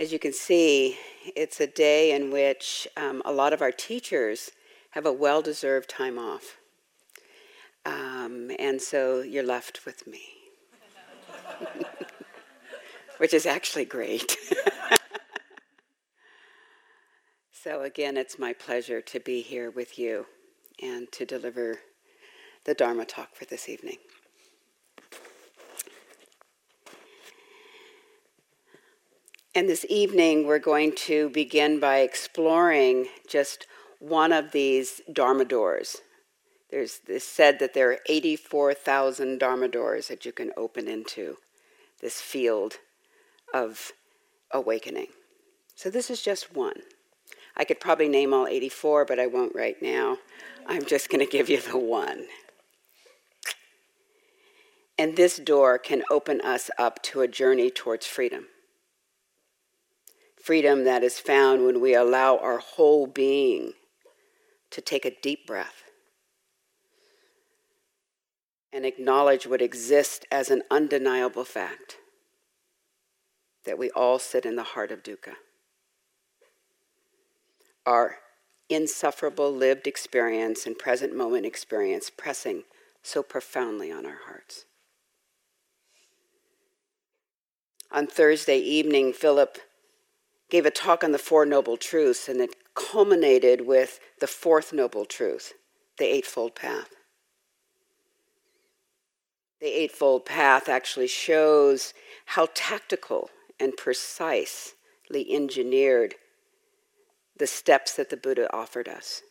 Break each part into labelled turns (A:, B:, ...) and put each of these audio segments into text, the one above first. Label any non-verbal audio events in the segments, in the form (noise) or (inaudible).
A: As you can see, it's a day in which um, a lot of our teachers have a well deserved time off. Um, and so you're left with me, (laughs) which is actually great. (laughs) so, again, it's my pleasure to be here with you and to deliver the Dharma talk for this evening. And this evening, we're going to begin by exploring just one of these Dharma doors. There's it's said that there are 84,000 Dharma doors that you can open into this field of awakening. So this is just one. I could probably name all 84, but I won't right now. I'm just going to give you the one. And this door can open us up to a journey towards freedom. Freedom that is found when we allow our whole being to take a deep breath and acknowledge what exists as an undeniable fact that we all sit in the heart of dukkha. Our insufferable lived experience and present moment experience pressing so profoundly on our hearts. On Thursday evening, Philip gave a talk on the Four Noble Truths, and it culminated with the fourth noble truth, the Eightfold Path. The Eightfold Path actually shows how tactical and precisely engineered the steps that the Buddha offered us,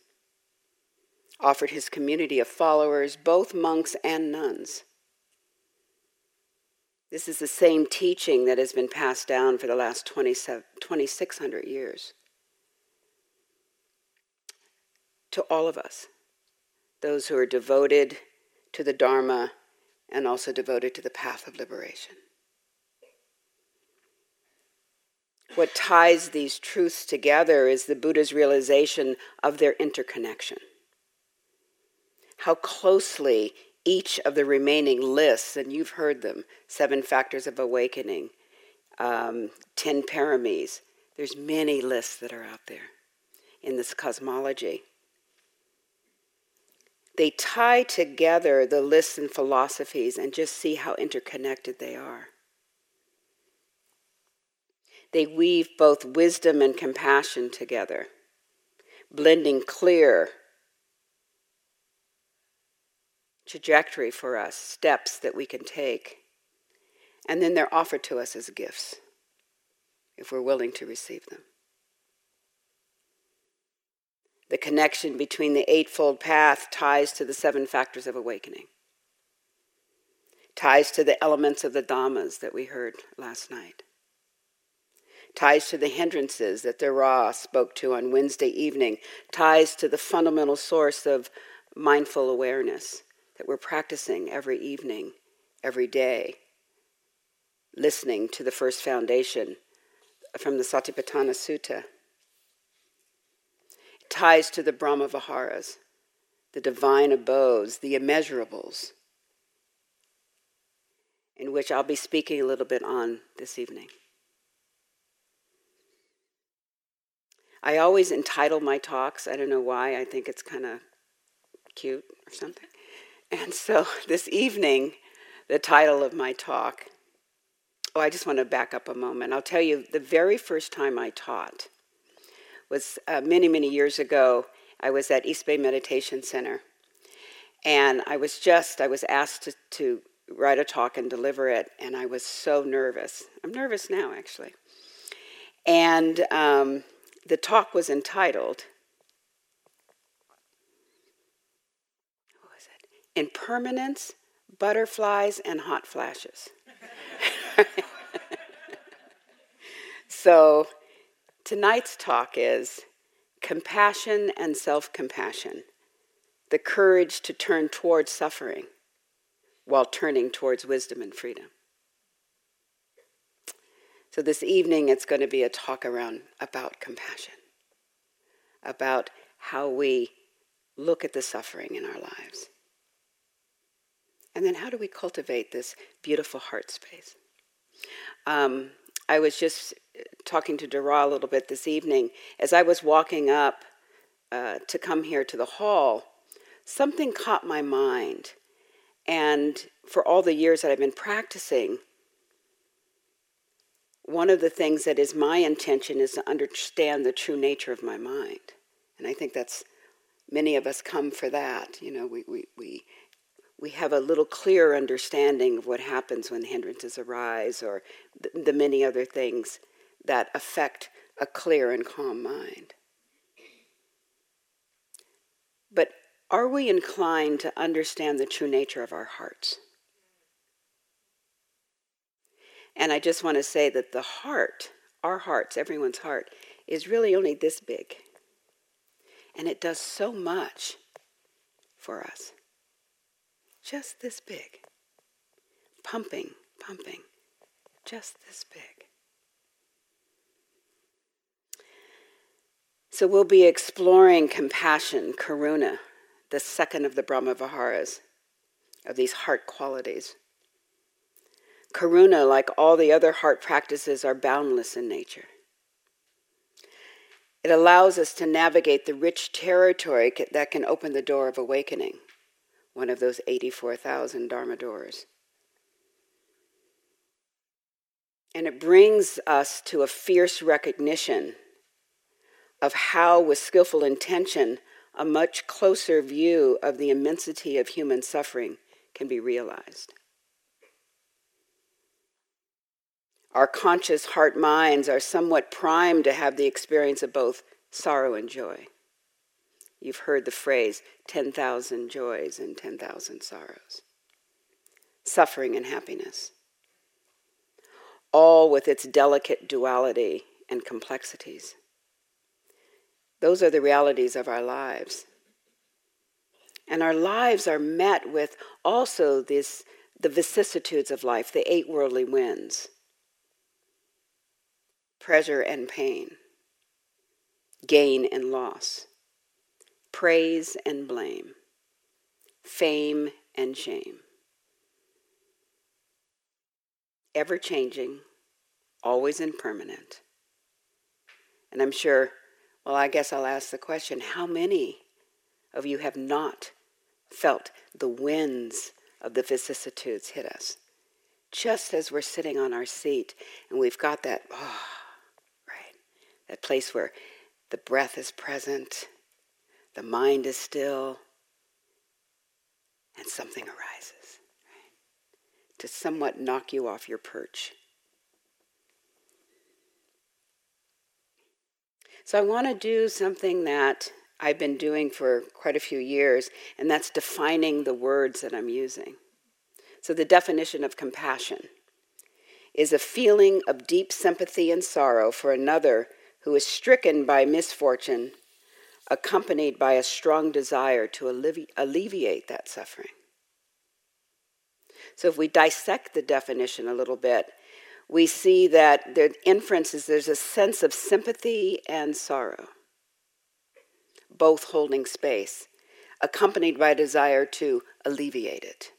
A: offered his community of followers, both monks and nuns. This is the same teaching that has been passed down for the last 2,600 years to all of us, those who are devoted to the Dharma and also devoted to the path of liberation. What ties these truths together is the Buddha's realization of their interconnection. How closely each of the remaining lists, and you've heard them seven factors of awakening, um, ten paramis. There's many lists that are out there in this cosmology. They tie together the lists and philosophies and just see how interconnected they are. They weave both wisdom and compassion together, blending clear trajectory for us, steps that we can take. And then they're offered to us as gifts if we're willing to receive them. The connection between the Eightfold Path ties to the seven factors of awakening, ties to the elements of the Dhammas that we heard last night, ties to the hindrances that Dara spoke to on Wednesday evening, ties to the fundamental source of mindful awareness that we're practicing every evening, every day, listening to the first foundation from the Satipatthana Sutta. It ties to the Brahma Viharas, the divine abodes, the immeasurables, in which I'll be speaking a little bit on this evening. I always entitle my talks. I don't know why. I think it's kind of cute or something. And so (laughs) this evening, the title of my talk, oh, I just want to back up a moment. I'll tell you, the very first time I taught was uh, many, many years ago. I was at East Bay Meditation Center. And I was just, I was asked to, to write a talk and deliver it, and I was so nervous. I'm nervous now, actually. And um, the talk was entitled impermanence, butterflies, and hot flashes. (laughs) so, tonight's talk is compassion and self compassion, the courage to turn towards suffering while turning towards wisdom and freedom. So, this evening it's going to be a talk around about compassion, about how we look at the suffering in our lives. And then how do we cultivate this beautiful heart space? Um, I was just talking to Dara a little bit this evening, as I was walking up uh, to come here to the hall, something caught my mind. And for all the years that I've been practicing, one of the things that is my intention is to understand the true nature of my mind. And I think that's many of us come for that. You know, we, we, we, we have a little clearer understanding of what happens when hindrances arise or the, the many other things that affect a clear and calm mind. But are we inclined to understand the true nature of our hearts? And I just want to say that the heart, our hearts, everyone's heart, is really only this big. And it does so much for us. Just this big. Pumping, pumping. Just this big. So we'll be exploring compassion, karuna, the second of the Brahma Viharas, of these heart qualities. Karuna, like all the other heart practices, are boundless in nature. It allows us to navigate the rich territory that can open the door of awakening, one of those 84,000 Dharma doors. And it brings us to a fierce recognition of how, with skillful intention, a much closer view of the immensity of human suffering can be realized. Our conscious heart minds are somewhat primed to have the experience of both sorrow and joy. You've heard the phrase 10,000 joys and 10,000 sorrows, suffering and happiness, all with its delicate duality and complexities. Those are the realities of our lives. And our lives are met with also this, the vicissitudes of life, the eight worldly winds. Pleasure and pain, gain and loss, praise and blame, fame and shame. Ever changing, always impermanent. And I'm sure well, I guess I'll ask the question how many of you have not felt the winds of the vicissitudes hit us? Just as we're sitting on our seat and we've got that, oh, right, that place where the breath is present, the mind is still, and something arises right, to somewhat knock you off your perch. So I want to do something that I've been doing for quite a few years, and that's defining the words that I'm using. So the definition of compassion is a feeling of deep sympathy and sorrow for another who is stricken by misfortune, accompanied by a strong desire to allevi- alleviate that suffering. So if we dissect the definition a little bit, we see that the inference is there's a sense of sympathy and sorrow, both holding space, accompanied by a desire to alleviate it.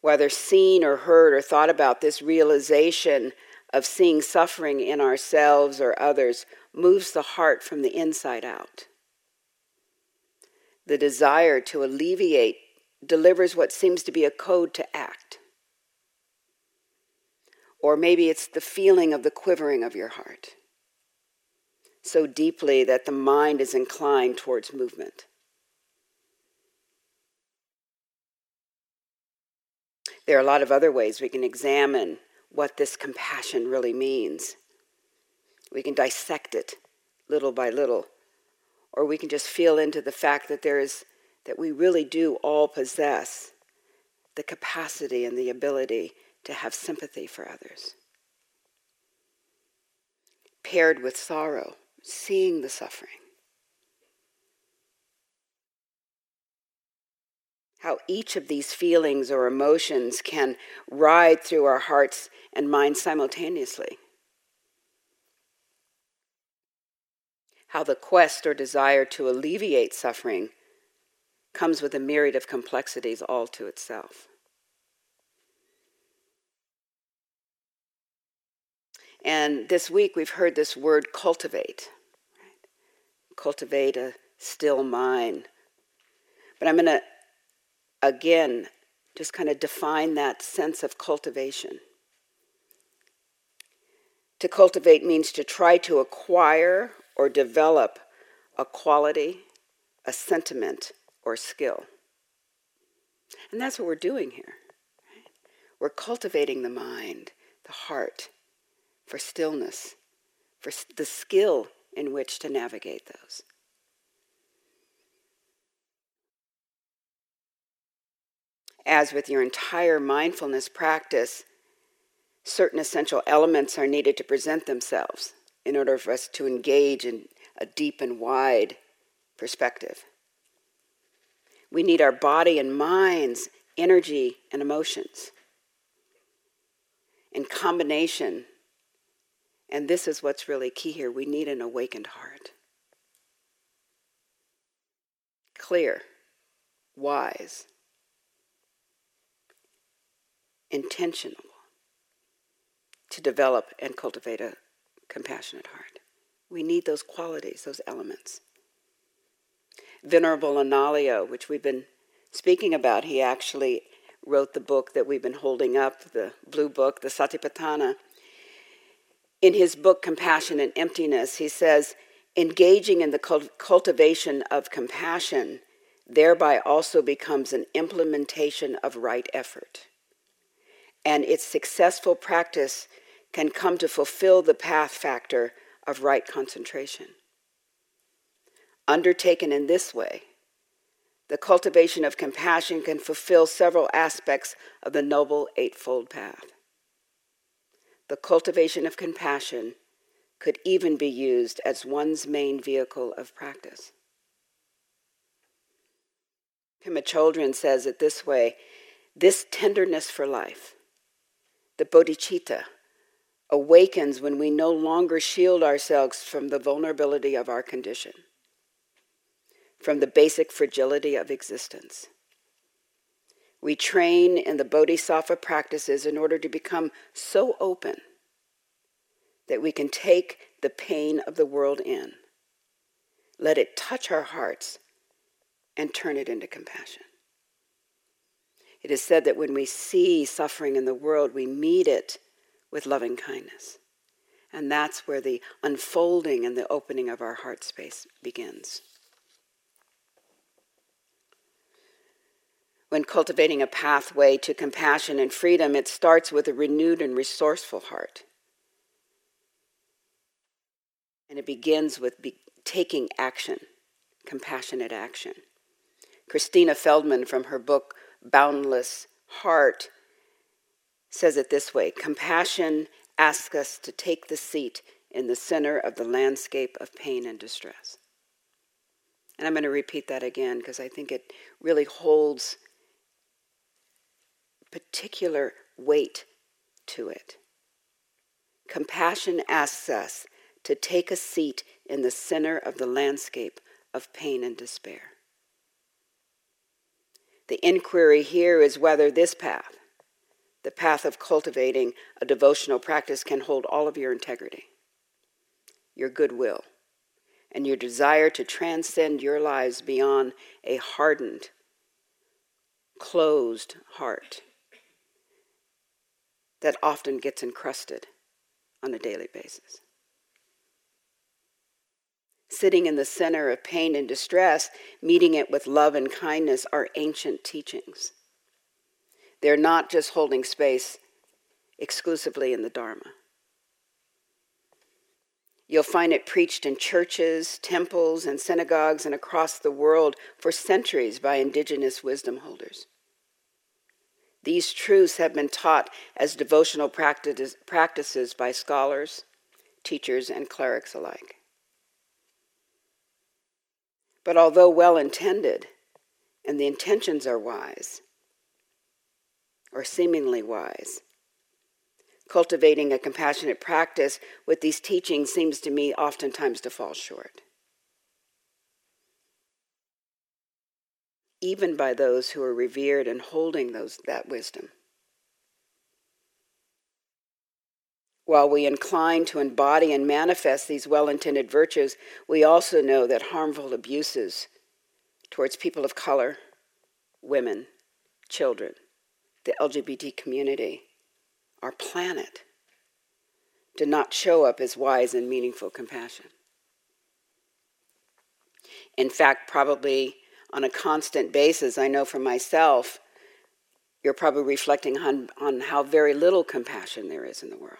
A: Whether seen or heard or thought about, this realization of seeing suffering in ourselves or others moves the heart from the inside out. The desire to alleviate delivers what seems to be a code to act. Or maybe it's the feeling of the quivering of your heart so deeply that the mind is inclined towards movement. There are a lot of other ways we can examine what this compassion really means. We can dissect it little by little, or we can just feel into the fact that there is that we really do all possess the capacity and the ability to have sympathy for others. Paired with sorrow, seeing the suffering. How each of these feelings or emotions can ride through our hearts and minds simultaneously. How the quest or desire to alleviate suffering comes with a myriad of complexities all to itself. And this week we've heard this word cultivate. Right? Cultivate a still mind. But I'm going to, again, just kind of define that sense of cultivation. To cultivate means to try to acquire or develop a quality, a sentiment, or skill. And that's what we're doing here. Right? We're cultivating the mind, the heart, for stillness, for the skill in which to navigate those. As with your entire mindfulness practice, certain essential elements are needed to present themselves in order for us to engage in a deep and wide perspective. We need our body and minds, energy and emotions. In combination, and this is what's really key here we need an awakened heart. Clear, wise, intentional to develop and cultivate a compassionate heart. We need those qualities, those elements. Venerable Analayo, which we've been speaking about, he actually wrote the book that we've been holding up, the blue book, the Satipatthana. In his book, Compassion and Emptiness, he says, engaging in the cultivation of compassion thereby also becomes an implementation of right effort. And its successful practice can come to fulfill the path factor of right concentration. Undertaken in this way, the cultivation of compassion can fulfill several aspects of the Noble Eightfold Path. The cultivation of compassion could even be used as one's main vehicle of practice. Pema Chodron says it this way this tenderness for life, the bodhicitta, awakens when we no longer shield ourselves from the vulnerability of our condition, from the basic fragility of existence. We train in the bodhisattva practices in order to become so open that we can take the pain of the world in, let it touch our hearts, and turn it into compassion. It is said that when we see suffering in the world, we meet it with loving kindness. And that's where the unfolding and the opening of our heart space begins. When cultivating a pathway to compassion and freedom, it starts with a renewed and resourceful heart. And it begins with be- taking action, compassionate action. Christina Feldman, from her book Boundless Heart, says it this way Compassion asks us to take the seat in the center of the landscape of pain and distress. And I'm going to repeat that again because I think it really holds particular weight to it. Compassion asks us to take a seat in the center of the landscape of pain and despair. The inquiry here is whether this path, the path of cultivating a devotional practice can hold all of your integrity, your goodwill, and your desire to transcend your lives beyond a hardened, closed heart that often gets encrusted on a daily basis. Sitting in the center of pain and distress, meeting it with love and kindness are ancient teachings. They're not just holding space exclusively in the Dharma. You'll find it preached in churches, temples, and synagogues and across the world for centuries by indigenous wisdom holders. These truths have been taught as devotional practices by scholars, teachers, and clerics alike. But although well intended, and the intentions are wise, or seemingly wise. Cultivating a compassionate practice with these teachings seems to me oftentimes to fall short. Even by those who are revered and holding those, that wisdom. While we incline to embody and manifest these well intended virtues, we also know that harmful abuses towards people of color, women, children, the LGBT community, our planet, did not show up as wise and meaningful compassion. In fact, probably on a constant basis, I know for myself, you're probably reflecting on, on how very little compassion there is in the world.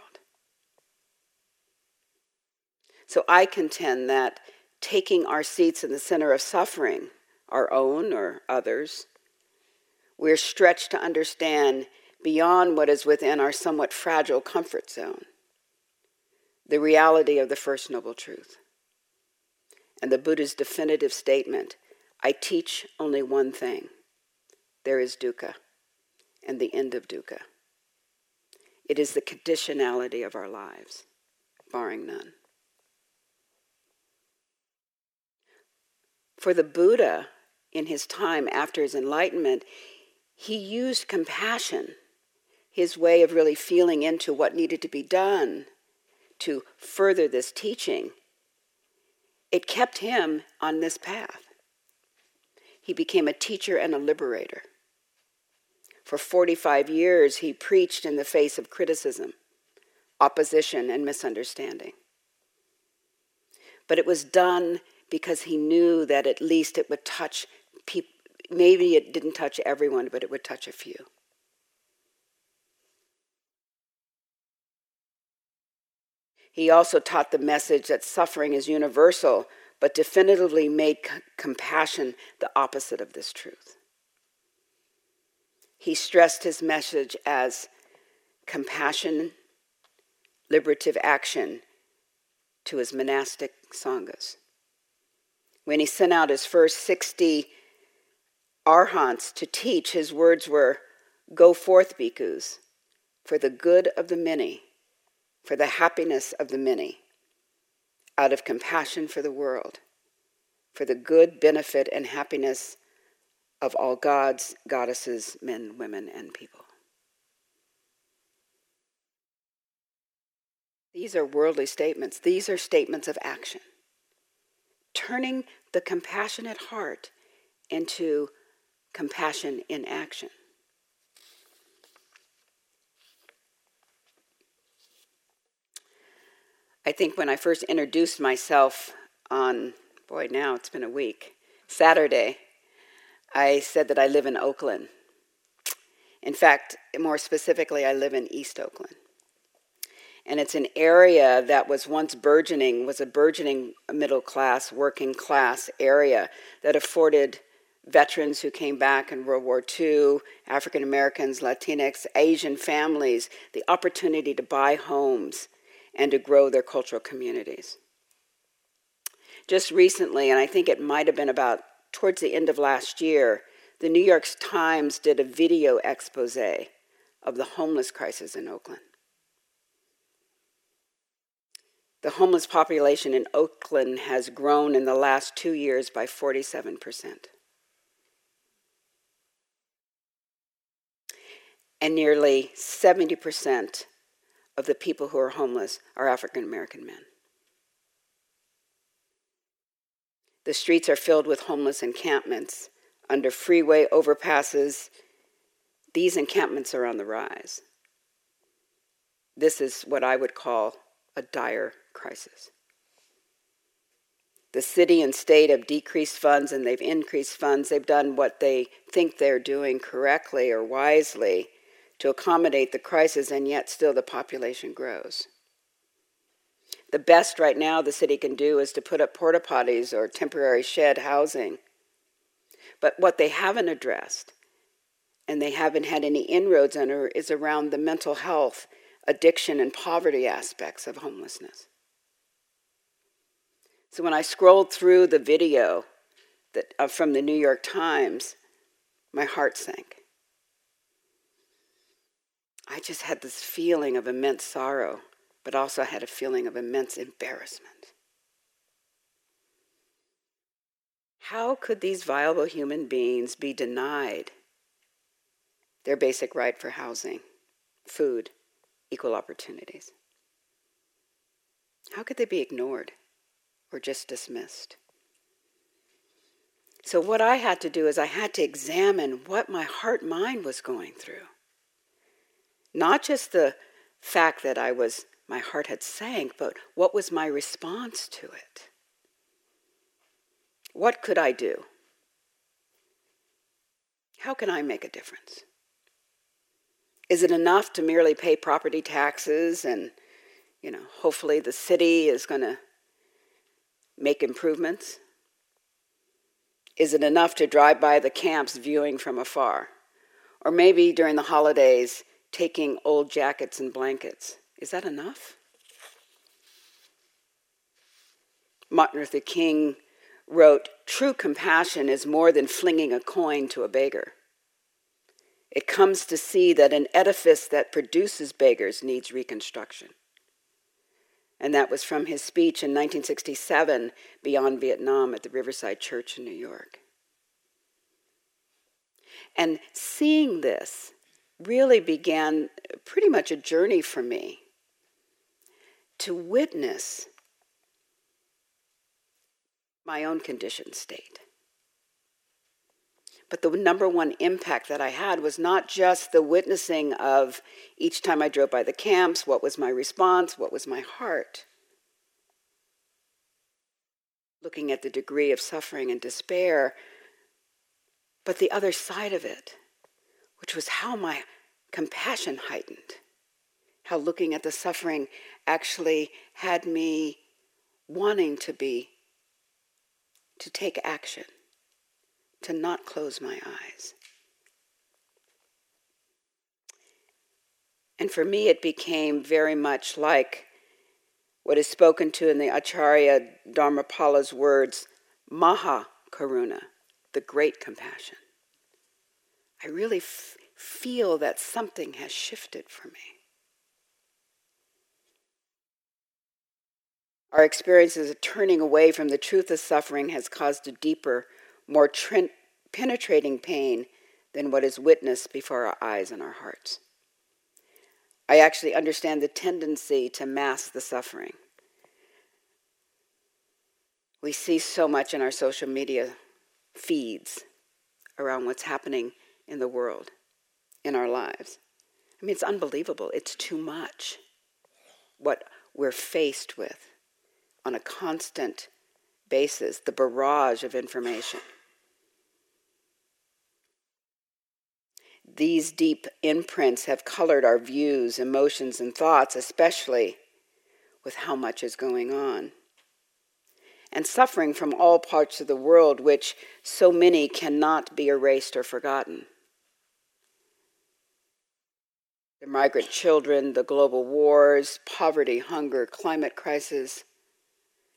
A: So I contend that taking our seats in the center of suffering, our own or others, we're stretched to understand beyond what is within our somewhat fragile comfort zone the reality of the First Noble Truth and the Buddha's definitive statement I teach only one thing there is dukkha and the end of dukkha. It is the conditionality of our lives, barring none. For the Buddha, in his time after his enlightenment, he used compassion, his way of really feeling into what needed to be done to further this teaching. It kept him on this path. He became a teacher and a liberator. For 45 years, he preached in the face of criticism, opposition, and misunderstanding. But it was done because he knew that at least it would touch people. Maybe it didn't touch everyone, but it would touch a few. He also taught the message that suffering is universal, but definitively made c- compassion the opposite of this truth. He stressed his message as compassion, liberative action to his monastic sanghas when he sent out his first 60 arhants to teach, his words were Go forth, bhikkhus, for the good of the many, for the happiness of the many, out of compassion for the world, for the good benefit and happiness of all gods, goddesses, men, women, and people. These are worldly statements. These are statements of action turning the compassionate heart into compassion in action. I think when I first introduced myself on, boy, now it's been a week, Saturday, I said that I live in Oakland. In fact, more specifically, I live in East Oakland and it's an area that was once burgeoning was a burgeoning middle class working class area that afforded veterans who came back in world war ii african americans latinx asian families the opportunity to buy homes and to grow their cultural communities just recently and i think it might have been about towards the end of last year the new york times did a video expose of the homeless crisis in oakland The homeless population in Oakland has grown in the last two years by 47%. And nearly 70% of the people who are homeless are African American men. The streets are filled with homeless encampments under freeway overpasses. These encampments are on the rise. This is what I would call a dire crisis. The city and state have decreased funds and they've increased funds. They've done what they think they're doing correctly or wisely to accommodate the crisis, and yet still the population grows. The best right now the city can do is to put up porta potties or temporary shed housing. But what they haven't addressed, and they haven't had any inroads under, is around the mental health, addiction, and poverty aspects of homelessness. So when I scrolled through the video that, uh, from the New York Times, my heart sank. I just had this feeling of immense sorrow, but also I had a feeling of immense embarrassment. How could these viable human beings be denied their basic right for housing, food, equal opportunities? How could they be ignored or just dismissed? So, what I had to do is I had to examine what my heart mind was going through. Not just the fact that I was, my heart had sank, but what was my response to it? What could I do? How can I make a difference? Is it enough to merely pay property taxes and, you know, hopefully the city is going to make improvements? Is it enough to drive by the camps viewing from afar? Or maybe during the holidays, taking old jackets and blankets? Is that enough? Martin Luther King wrote True compassion is more than flinging a coin to a beggar. It comes to see that an edifice that produces beggars needs reconstruction. And that was from his speech in 1967 beyond Vietnam at the Riverside Church in New York. And seeing this really began pretty much a journey for me to witness my own conditioned state. But the number one impact that I had was not just the witnessing of each time I drove by the camps, what was my response, what was my heart. Looking at the degree of suffering and despair, but the other side of it, which was how my compassion heightened, how looking at the suffering actually had me wanting to be, to take action to not close my eyes. And for me, it became very much like what is spoken to in the Acharya Dharmapala's words, Maha Karuna, the great compassion. I really f- feel that something has shifted for me. Our experiences of turning away from the truth of suffering has caused a deeper more penetrating pain than what is witnessed before our eyes and our hearts. I actually understand the tendency to mask the suffering. We see so much in our social media feeds around what's happening in the world, in our lives. I mean, it's unbelievable. It's too much what we're faced with on a constant basis, the barrage of information. These deep imprints have colored our views, emotions, and thoughts, especially with how much is going on. And suffering from all parts of the world, which so many cannot be erased or forgotten. The migrant children, the global wars, poverty, hunger, climate crisis.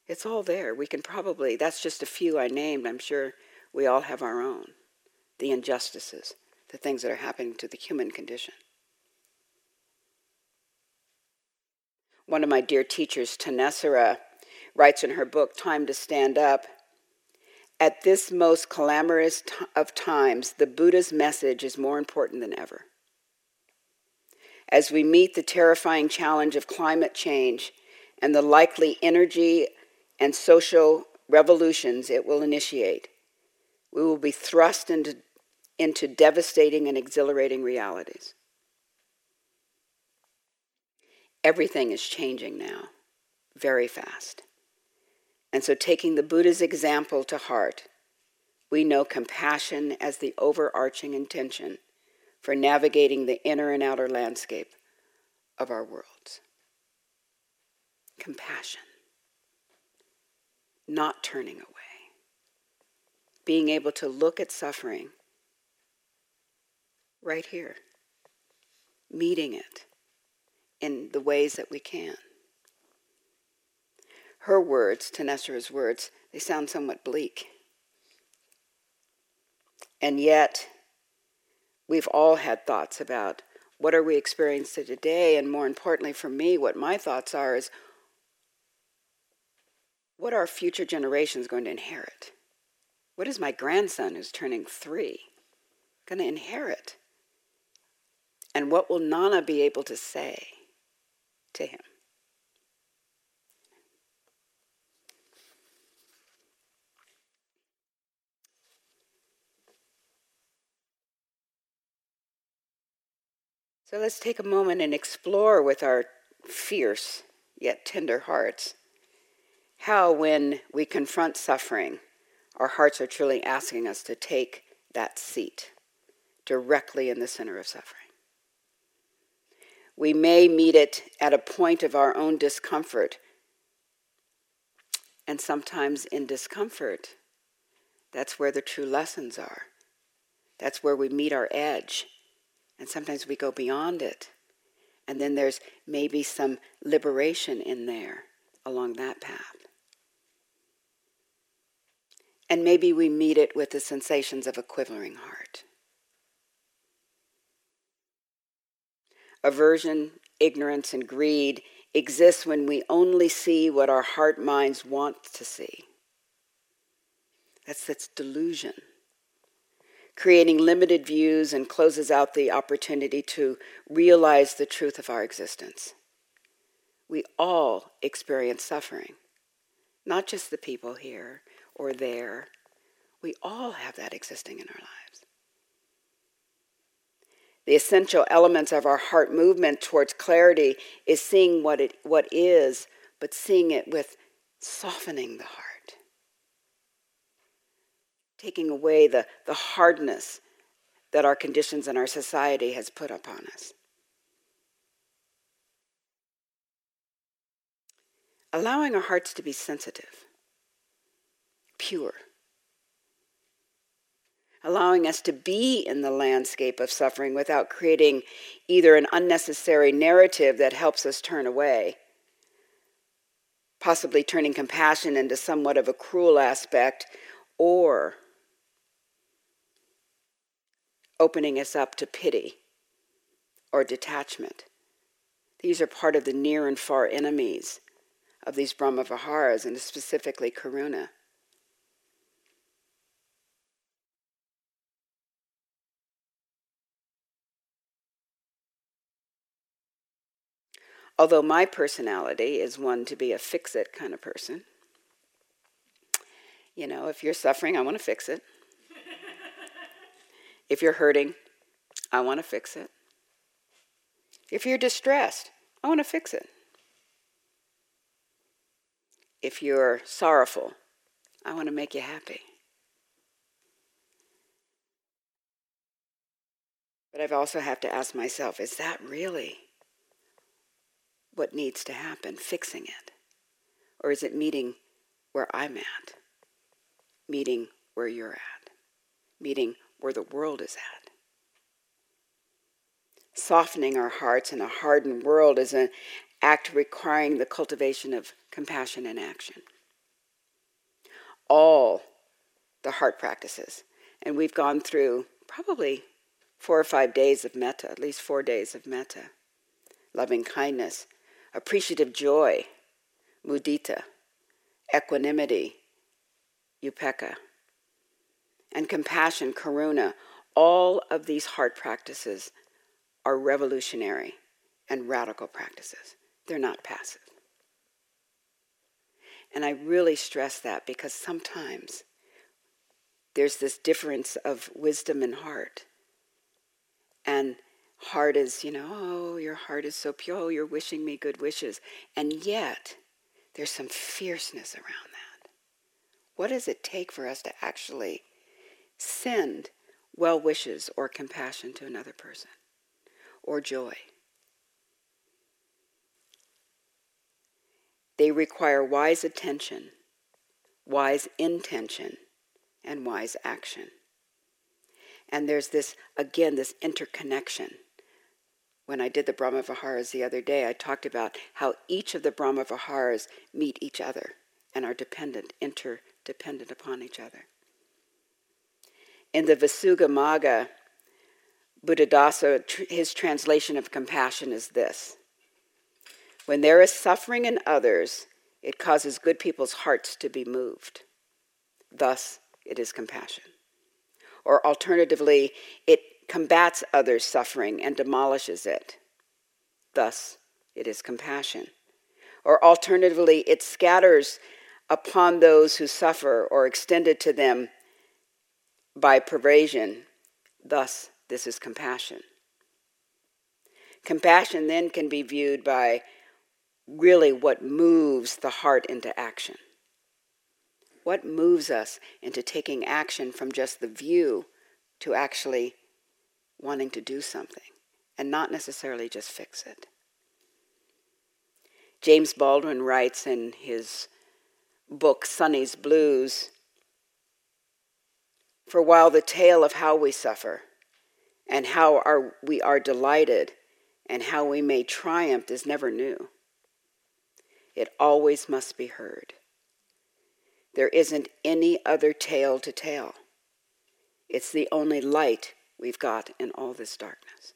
A: It's all there. We can probably, that's just a few I named. I'm sure we all have our own. The injustices the things that are happening to the human condition. One of my dear teachers, Thanissara, writes in her book, Time to Stand Up At this most calamitous of times, the Buddha's message is more important than ever. As we meet the terrifying challenge of climate change and the likely energy and social revolutions it will initiate, we will be thrust into into devastating and exhilarating realities. Everything is changing now, very fast. And so, taking the Buddha's example to heart, we know compassion as the overarching intention for navigating the inner and outer landscape of our worlds. Compassion, not turning away, being able to look at suffering right here, meeting it in the ways that we can. Her words, Thanissara's words, they sound somewhat bleak. And yet, we've all had thoughts about what are we experiencing today, and more importantly for me, what my thoughts are is what are future generations going to inherit? What is my grandson who's turning three going to inherit? And what will Nana be able to say to him? So let's take a moment and explore with our fierce yet tender hearts how, when we confront suffering, our hearts are truly asking us to take that seat directly in the center of suffering. We may meet it at a point of our own discomfort, and sometimes in discomfort, that's where the true lessons are. That's where we meet our edge, and sometimes we go beyond it. And then there's maybe some liberation in there along that path. And maybe we meet it with the sensations of a quivering heart. Aversion, ignorance, and greed exist when we only see what our heart minds want to see. That's, that's delusion. Creating limited views and closes out the opportunity to realize the truth of our existence. We all experience suffering, not just the people here, or there. We all have that existing in our lives. The essential elements of our heart movement towards clarity is seeing what it what is, but seeing it with softening the heart. Taking away the, the hardness that our conditions and our society has put upon us. Allowing our hearts to be sensitive pure. Allowing us to be in the landscape of suffering without creating either an unnecessary narrative that helps us turn away, possibly turning compassion into somewhat of a cruel aspect, or opening us up to pity or detachment. These are part of the near and far enemies of these Brahma Viharas, and specifically Karuna. Although my personality is one to be a fix it kind of person. You know, if you're suffering, I want to fix it. If you're hurting, I want to fix it. If you're distressed, I want to fix it. If you're sorrowful, I want to make you happy. But I've also have to ask myself, is that really what needs to happen, fixing it? Or is it meeting where I'm at? Meeting where you're at? Meeting where the world is at? Softening our hearts in a hardened world is an act requiring the cultivation of compassion and action. All the heart practices, and we've gone through probably four or five days of metta, at least four days of metta, loving kindness, appreciative joy, mudita, equanimity, upekkha, and compassion, karuna, all of these heart practices are revolutionary and radical practices. They're not passive. And I really stress that because sometimes there's this difference of wisdom and heart. And heart is, you know, oh, your heart is so pure, oh, you're wishing me good wishes. And yet, there's some fierceness around that. What does it take for us to actually send well wishes or compassion to another person or joy? They require wise attention, wise intention, and wise action. And there's this, again, this interconnection when I did the Brahma Viharas the other day, I talked about how each of the Brahma Viharas meet each other and are dependent, interdependent upon each other. In the Visuddhimagga, Buddhadasa, his translation of compassion is this When there is suffering in others, it causes good people's hearts to be moved. Thus, it is compassion. Or alternatively, it combats others' suffering and demolishes it. Thus, it is compassion. Or alternatively, it scatters upon those who suffer or extended to them by pervasion. Thus, this is compassion. Compassion then can be viewed by really what moves the heart into action. What moves us into taking action from just the view to actually wanting to do something and not necessarily just fix it? James Baldwin writes in his book, Sonny's Blues For while the tale of how we suffer and how are, we are delighted and how we may triumph is never new. It always must be heard. There isn't any other tale to tell. It's the only light we've got in all this darkness.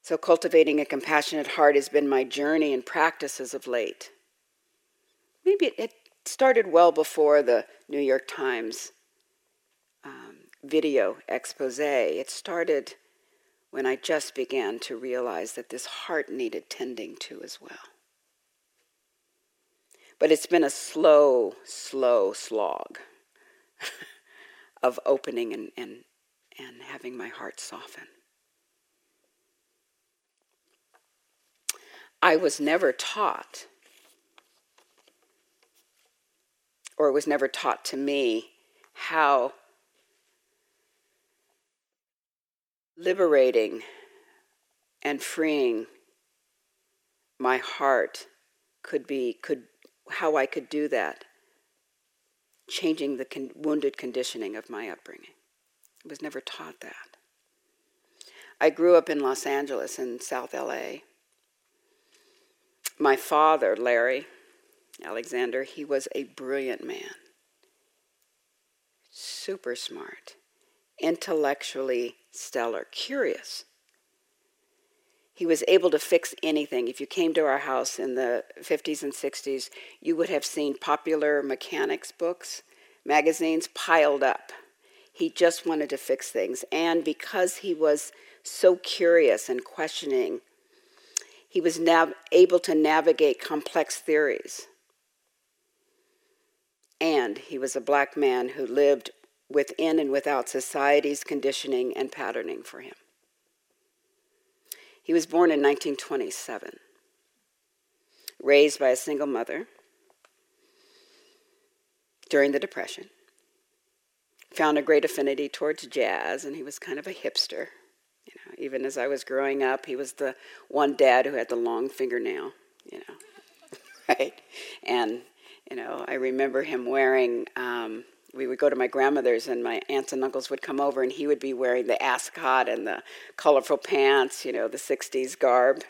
A: So, cultivating a compassionate heart has been my journey and practices of late. Maybe it started well before the New York Times um, video expose. It started when I just began to realize that this heart needed tending to as well. But it's been a slow, slow slog (laughs) of opening and, and, and having my heart soften. I was never taught, or it was never taught to me, how liberating and freeing my heart could be could how I could do that changing the con- wounded conditioning of my upbringing. I was never taught that. I grew up in Los Angeles in South LA my father Larry Alexander he was a brilliant man super smart intellectually stellar, curious. He was able to fix anything. If you came to our house in the 50s and 60s, you would have seen popular mechanics books, magazines piled up. He just wanted to fix things. And because he was so curious and questioning, he was nav- able to navigate complex theories. And he was a black man who lived within and without society's conditioning and patterning for him. He was born in 1927, raised by a single mother during the Depression, found a great affinity towards jazz, and he was kind of a hipster. You know, even as I was growing up, he was the one dad who had the long fingernail, you know, (laughs) right? And, you know, I remember him wearing um, we would go to my grandmother's and my aunts and uncles would come over and he would be wearing the ascot and the colorful pants, you know, the 60s garb.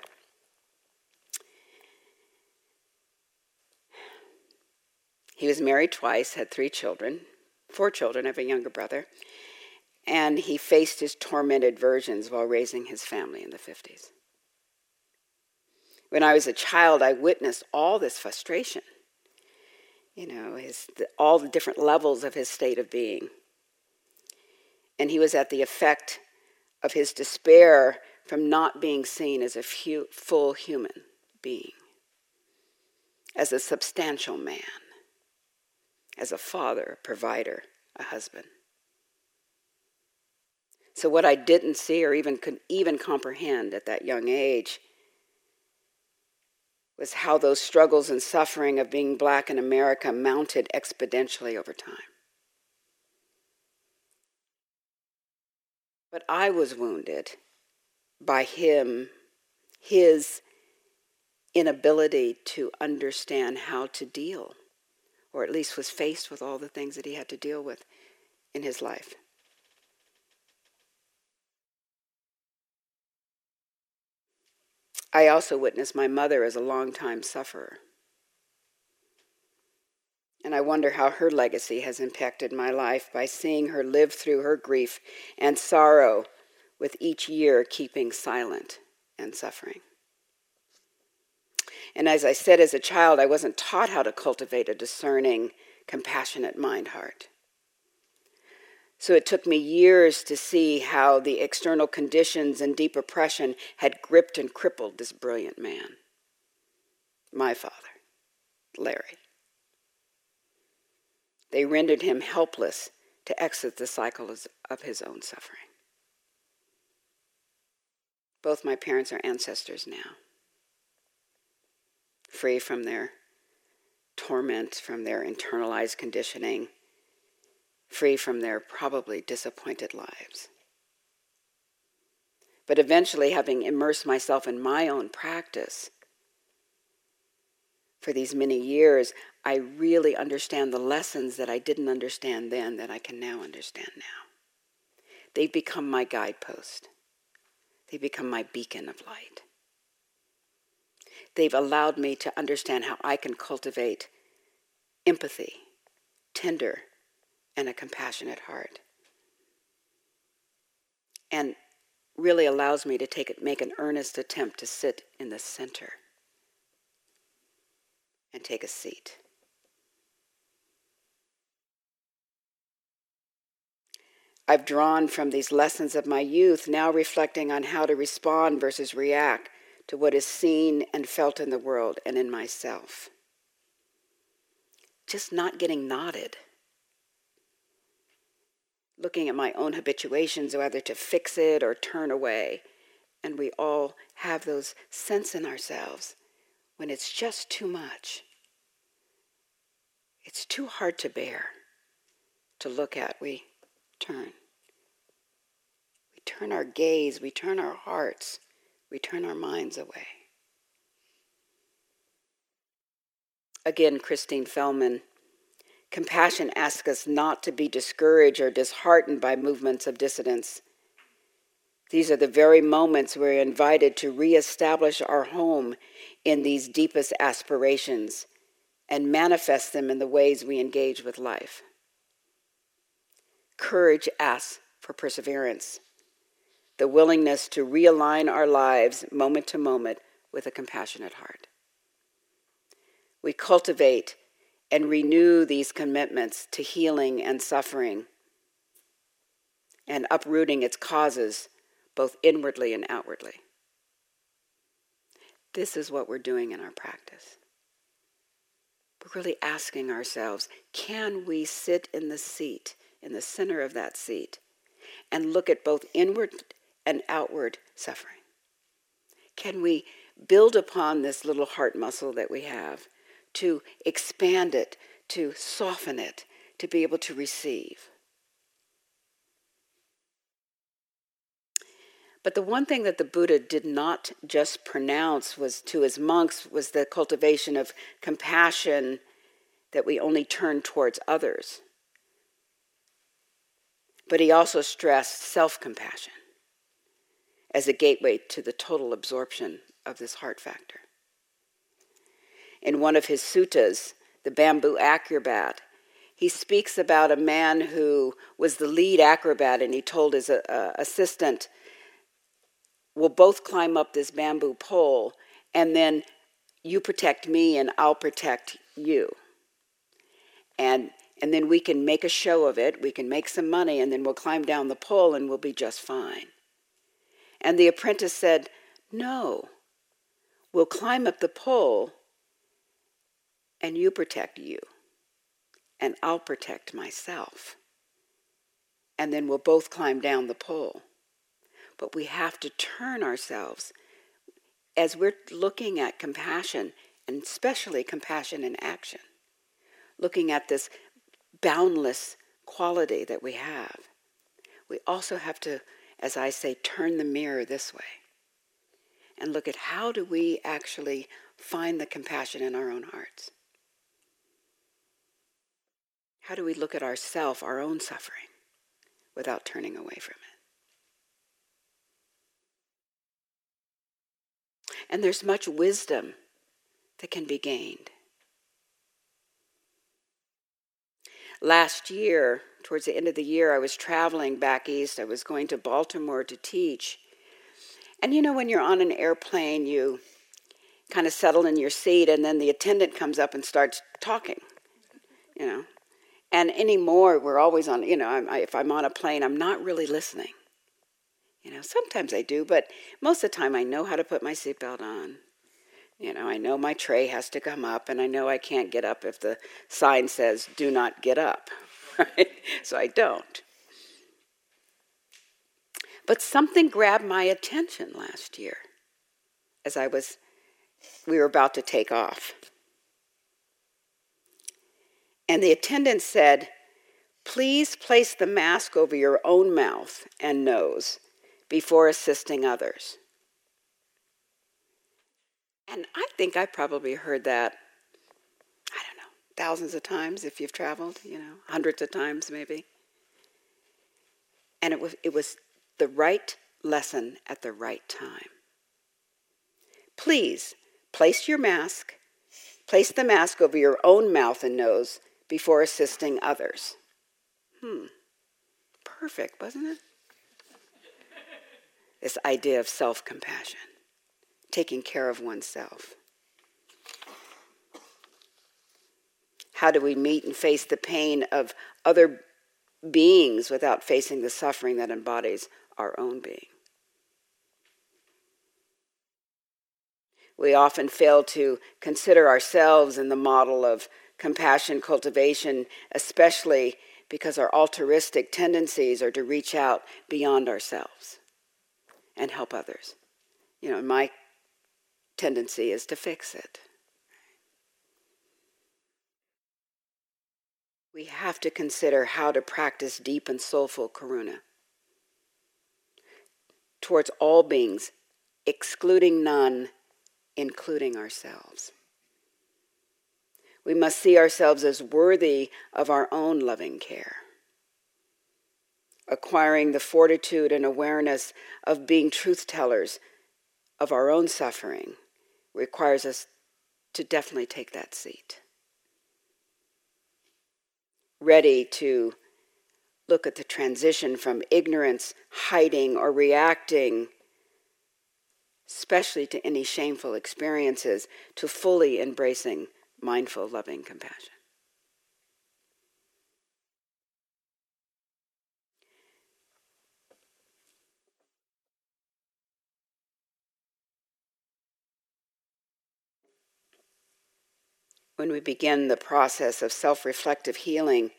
A: He was married twice, had three children, four children, I have a younger brother, and he faced his tormented versions while raising his family in the 50s. When I was a child, I witnessed all this frustration you know, his, the, all the different levels of his state of being. And he was at the effect of his despair from not being seen as a few, full human being, as a substantial man, as a father, a provider, a husband. So, what I didn't see or even could even comprehend at that young age was how those struggles and suffering of being black in America mounted exponentially over time. But I was wounded by him, his inability to understand how to deal, or at least was faced with all the things that he had to deal with in his life. I also witnessed my mother as a long-time sufferer. And I wonder how her legacy has impacted my life by seeing her live through her grief and sorrow with each year keeping silent and suffering. And as I said as a child, I wasn't taught how to cultivate a discerning, compassionate mind heart. So it took me years to see how the external conditions and deep oppression had gripped and crippled this brilliant man, my father, Larry. They rendered him helpless to exit the cycle of his own suffering. Both my parents are ancestors now, free from their torment, from their internalized conditioning, free from their probably disappointed lives. But eventually, having immersed myself in my own practice for these many years, I really understand the lessons that I didn't understand then that I can now understand now. They've become my guidepost. They become my beacon of light. They've allowed me to understand how I can cultivate empathy, tender, and a compassionate heart. And really allows me to take it, make an earnest attempt to sit in the center and take a seat. I've drawn from these lessons of my youth, now reflecting on how to respond versus react to what is seen and felt in the world and in myself. Just not getting knotted. Looking at my own habituations, whether to fix it or turn away. And we all have those sense in ourselves when it's just too much. It's too hard to bear to look at. We turn. We turn our gaze, we turn our hearts, we turn our minds away. Again, Christina Feldman. Compassion asks us not to be discouraged or disheartened by movements of dissidence. These are the very moments we're invited to reestablish our home in these deepest aspirations and manifest them in the ways we engage with life. Courage asks for perseverance, the willingness to realign our lives moment to moment with a compassionate heart. We cultivate and renew these commitments to healing and suffering and uprooting its causes both inwardly and outwardly. This is what we're doing in our practice. We're really asking ourselves can we sit in the seat in the center of that seat and look at both inward and outward suffering? Can we build upon this little heart muscle that we have to expand it, to soften it, to be able to receive? But the one thing that the Buddha did not just pronounce was to his monks was the cultivation of compassion that we only turn towards others but he also stressed self compassion as a gateway to the total absorption of this heart factor. In one of his suttas, The Bamboo Acrobat, he speaks about a man who was the lead acrobat and he told his uh, assistant, We'll both climb up this bamboo pole and then you protect me and I'll protect you. And and then we can make a show of it, we can make some money, and then we'll climb down the pole and we'll be just fine. And the apprentice said, No, we'll climb up the pole and you protect you, and I'll protect myself. And then we'll both climb down the pole. But we have to turn ourselves as we're looking at compassion, and especially compassion in action, looking at this boundless quality that we have. We also have to, as I say, turn the mirror this way and look at how do we actually find the compassion in our own hearts? How do we look at ourself, our own suffering, without turning away from it? And there's much wisdom that can be gained last year, towards the end of the year, I was traveling back east. I was going to Baltimore to teach. And you know, when you're on an airplane, you kind of settle in your seat, and then the attendant comes up and starts talking, you know. And anymore, we're always on, you know, I'm, I, if I'm on a plane, I'm not really listening. You know, sometimes I do, but most of the time I know how to put my seatbelt on. You know, I know my tray has to come up, and I know I can't get up if the sign says, do not get up. (laughs) right? So I don't. But something grabbed my attention last year as I was we were about to take off. And the attendant said, Please place the mask over your own mouth and nose before assisting others. And I think I probably heard that, I don't know, thousands of times if you've traveled, you know, hundreds of times maybe. And it was, it was the right lesson at the right time. Please place your mask, place the mask over your own mouth and nose before assisting others. Hmm, perfect, wasn't it? this idea of self compassion, taking care of oneself. How do we meet and face the pain of other beings without facing the suffering that embodies our own being? We often fail to consider ourselves in the model of compassion cultivation, especially because our altruistic tendencies are to reach out beyond ourselves and help others. You know, my tendency is to fix it. We have to consider how to practice deep and soulful karuna towards all beings, excluding none including ourselves. We must see ourselves as worthy of our own loving care. Acquiring the fortitude and awareness of being truth tellers of our own suffering requires us to definitely take that seat. Ready to look at the transition from ignorance, hiding, or reacting especially to any shameful experiences, to fully embracing mindful, loving compassion. When we begin the process of self reflective healing,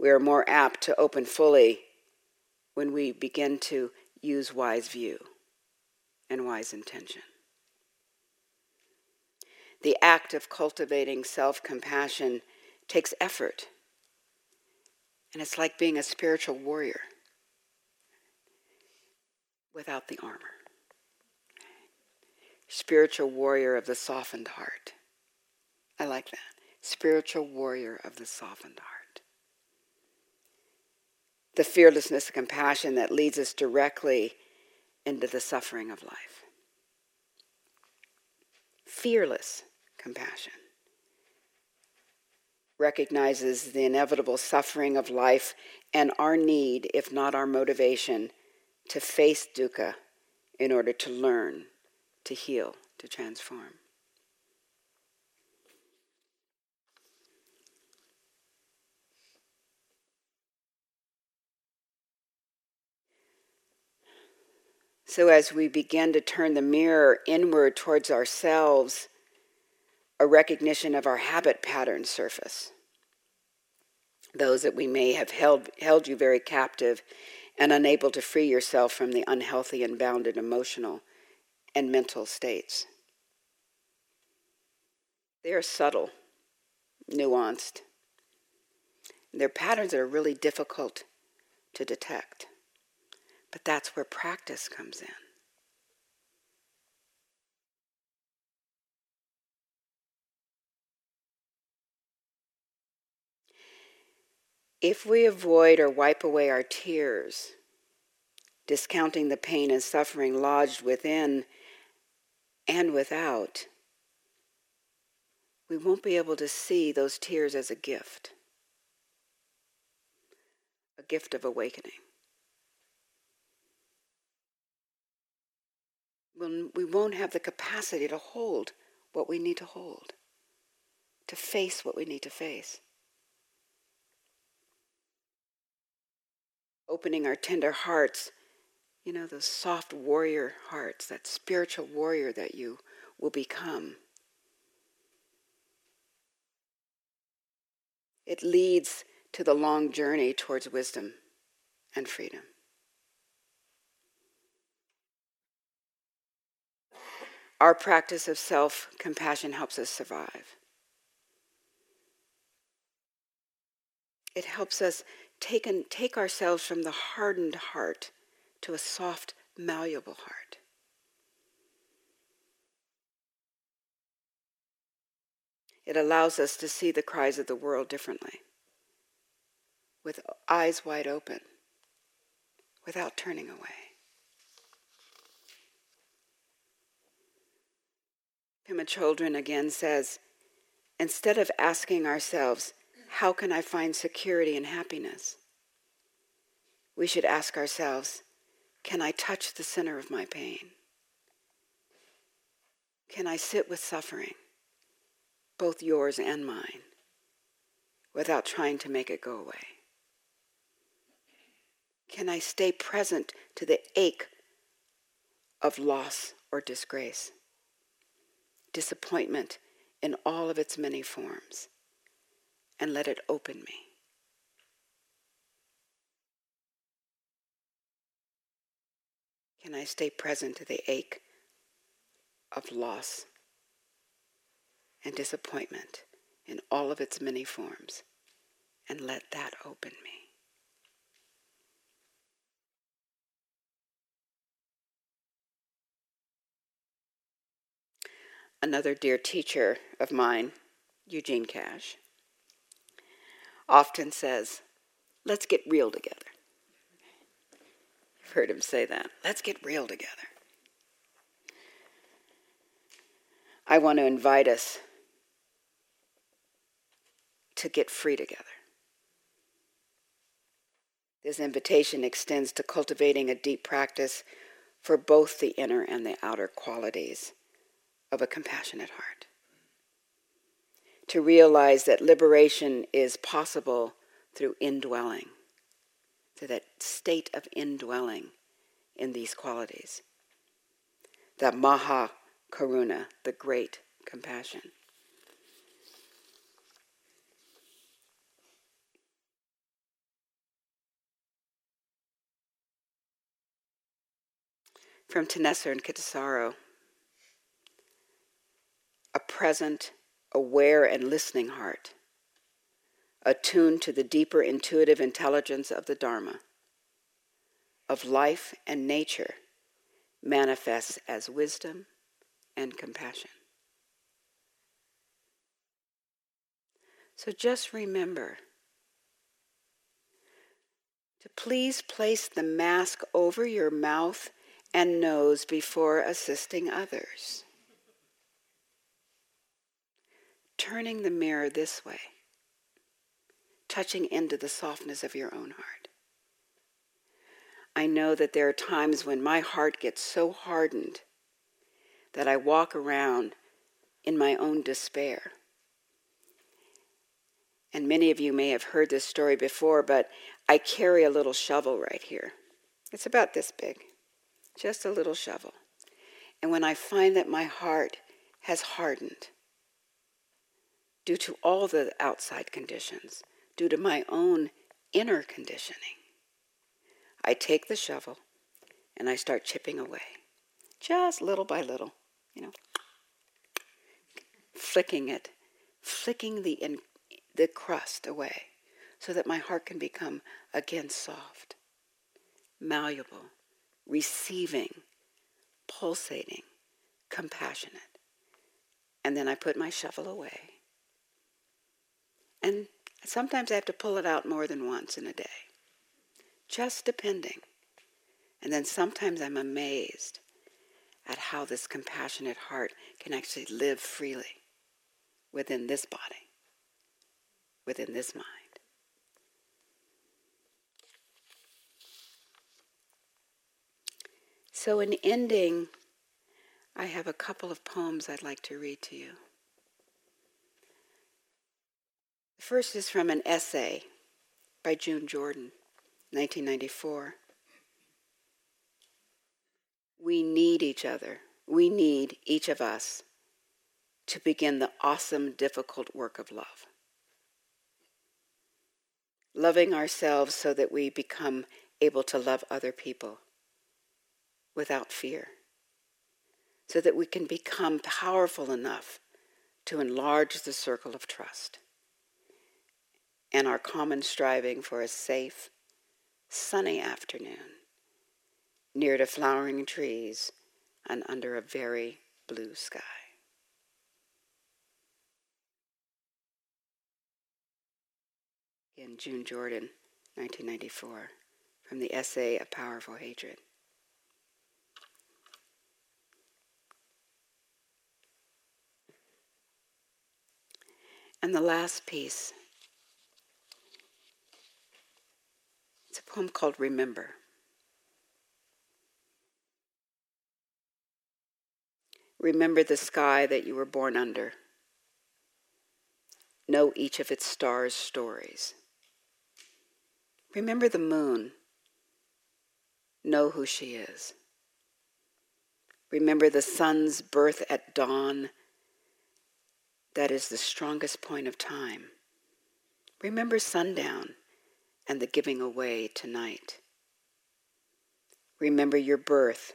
A: we are more apt to open fully when we begin to use wise view and wise intention. The act of cultivating self compassion takes effort, and it's like being a spiritual warrior without the armor. Spiritual warrior of the softened heart. I like that. Spiritual warrior of the softened heart. The fearlessness of compassion that leads us directly into the suffering of life. Fearless compassion recognizes the inevitable suffering of life and our need, if not our motivation, to face dukkha in order to learn, to heal, to transform. So, as we begin to turn the mirror inward towards ourselves, a recognition of our habit patterns surface. Those that we may have held, held you very captive and unable to free yourself from the unhealthy and bounded emotional and mental states. They are subtle, nuanced. They're patterns that are really difficult to detect. But that's where practice comes in. If we avoid or wipe away our tears, discounting the pain and suffering lodged within and without, we won't be able to see those tears as a gift, a gift of awakening. when we won't have the capacity to hold what we need to hold, to face what we need to face. Opening our tender hearts, you know, those soft warrior hearts, that spiritual warrior that you will become. It leads to the long journey towards wisdom and freedom. Our practice of self compassion helps us survive. It helps us take, take ourselves from the hardened heart to a soft, malleable heart. It allows us to see the cries of the world differently, with eyes wide open, without turning away. Pema Chodron again says, instead of asking ourselves, how can I find security and happiness? We should ask ourselves, can I touch the center of my pain? Can I sit with suffering, both yours and mine, without trying to make it go away? Can I stay present to the ache of loss or disgrace, disappointment in all of its many forms? And let it open me. Can I stay present to the ache of loss and disappointment in all of its many forms and let that open me? Another dear teacher of mine, Eugene Cash, often says, let's get real together. You've heard him say that. Let's get real together. I want to invite us to get free together. This invitation extends to cultivating a deep practice for both the inner and the outer qualities of a compassionate heart to realize that liberation is possible through indwelling, through that state of indwelling in these qualities. The Maha Karuna, the great compassion. From Thanasanti and Kittisaro, a present aware and listening heart, attuned to the deeper intuitive intelligence of the Dharma, of life and nature, manifests as wisdom and compassion. So just remember to please place the mask over your mouth and nose before assisting others turning the mirror this way, touching into the softness of your own heart. I know that there are times when my heart gets so hardened that I walk around in my own despair. And many of you may have heard this story before, but I carry a little shovel right here. It's about this big, just a little shovel. And when I find that my heart has hardened, due to all the outside conditions, due to my own inner conditioning. I take the shovel and I start chipping away, just little by little, you know, flicking it, flicking the, in, the crust away so that my heart can become again soft, malleable, receiving, pulsating, compassionate. And then I put my shovel away and sometimes I have to pull it out more than once in a day, just depending. And then sometimes I'm amazed at how this compassionate heart can actually live freely within this body, within this mind. So, in ending, I have a couple of poems I'd like to read to you. The first is from an essay by June Jordan, 1994. We need each other. We need each of us to begin the awesome, difficult work of love. loving ourselves so that we become able to love other people without fear, so that we can become powerful enough to enlarge the circle of trust and our common striving for a safe, sunny afternoon near to flowering trees and under a very blue sky. In June Jordan, 1994, from the essay A Powerful Hatred. And the last piece, it's a poem called Remember. Remember the sky that you were born under. Know each of its stars' stories. Remember the moon. Know who she is. Remember the sun's birth at dawn. That is the strongest point of time. Remember sundown and the giving away tonight. Remember your birth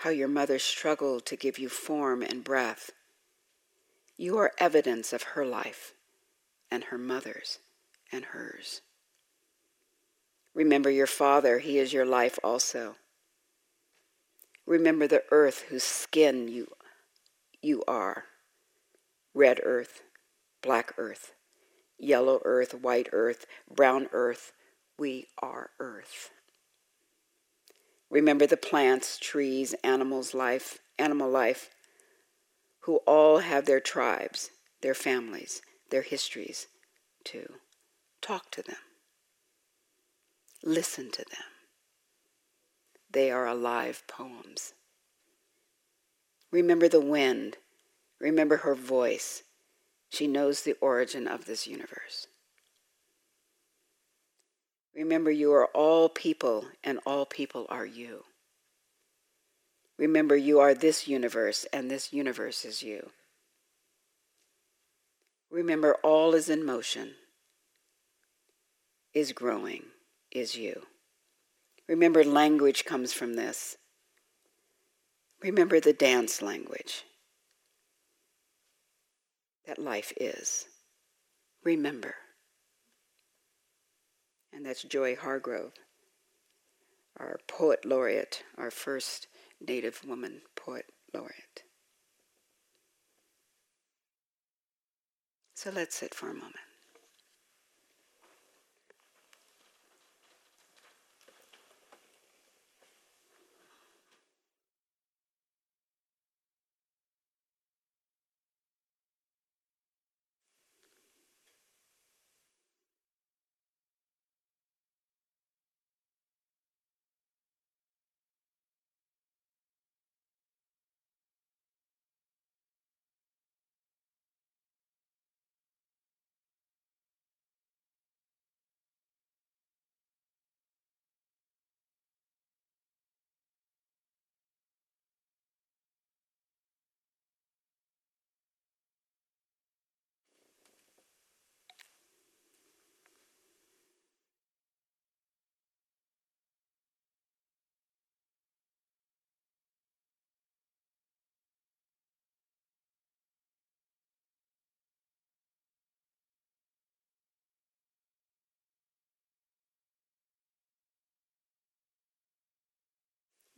A: how your mother struggled to give you form and breath. You are evidence of her life and her mother's and hers. Remember your father, he is your life also. Remember the earth whose skin you, you are red earth, black earth, yellow earth, white earth, brown earth. We are earth. Remember the plants, trees, animals, life, animal life, who all have their tribes, their families, their histories too. Talk to them. Listen to them. They are alive poems. Remember the wind. Remember her voice. She knows the origin of this universe. Remember, you are all people, and all people are you. Remember, you are this universe, and this universe is you. Remember, all is in motion, is growing, is you. Remember, language comes from this. Remember the dance language that life is. Remember and that's Joy Harjo, our poet laureate, our first Native woman poet laureate. So let's sit for a moment.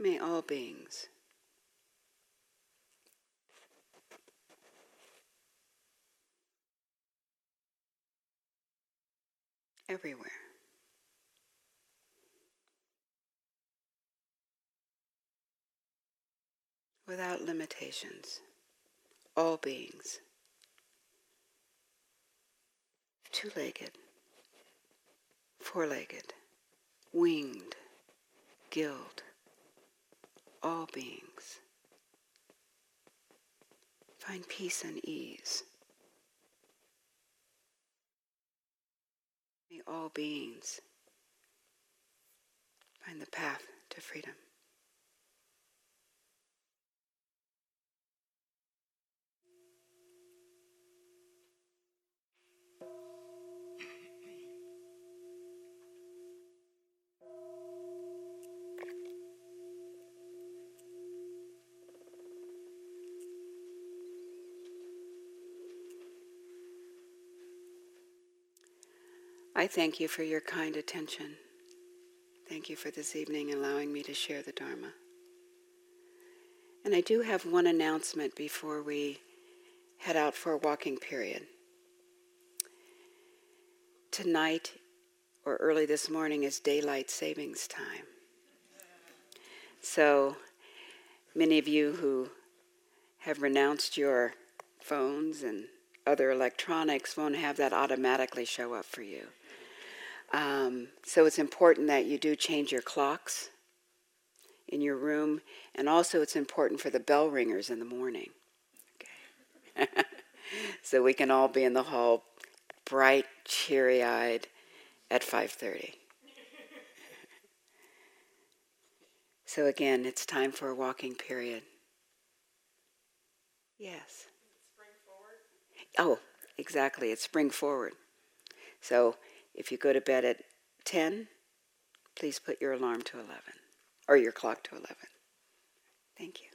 A: May all beings. Everywhere. Without limitations, all beings, two legged, four legged, winged, gilled all beings. Find peace and ease. May all beings find the path to freedom. I thank you for your kind attention. Thank you for this evening allowing me to share the Dharma. And I do have one announcement before we head out for a walking period. Tonight or early this morning is daylight savings time. So many of you who have renounced your phones and other electronics won't have that automatically show up for you. Um, so it's important that you do change your clocks in your room, and also it's important for the bell ringers in the morning. Okay. (laughs) so we can all be in the hall bright, cheery-eyed at 5:30. (laughs) so again, it's time for a walking period. Yes. Oh, exactly. It's spring forward. So if you go to bed at 10, please put your alarm to 11 or your clock to 11. Thank you.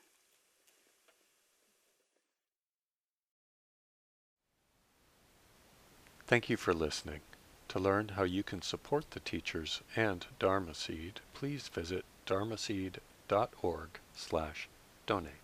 B: Thank you for listening. To learn how you can support the teachers and Dharma Seed, please visit dharmaseed.org slash donate.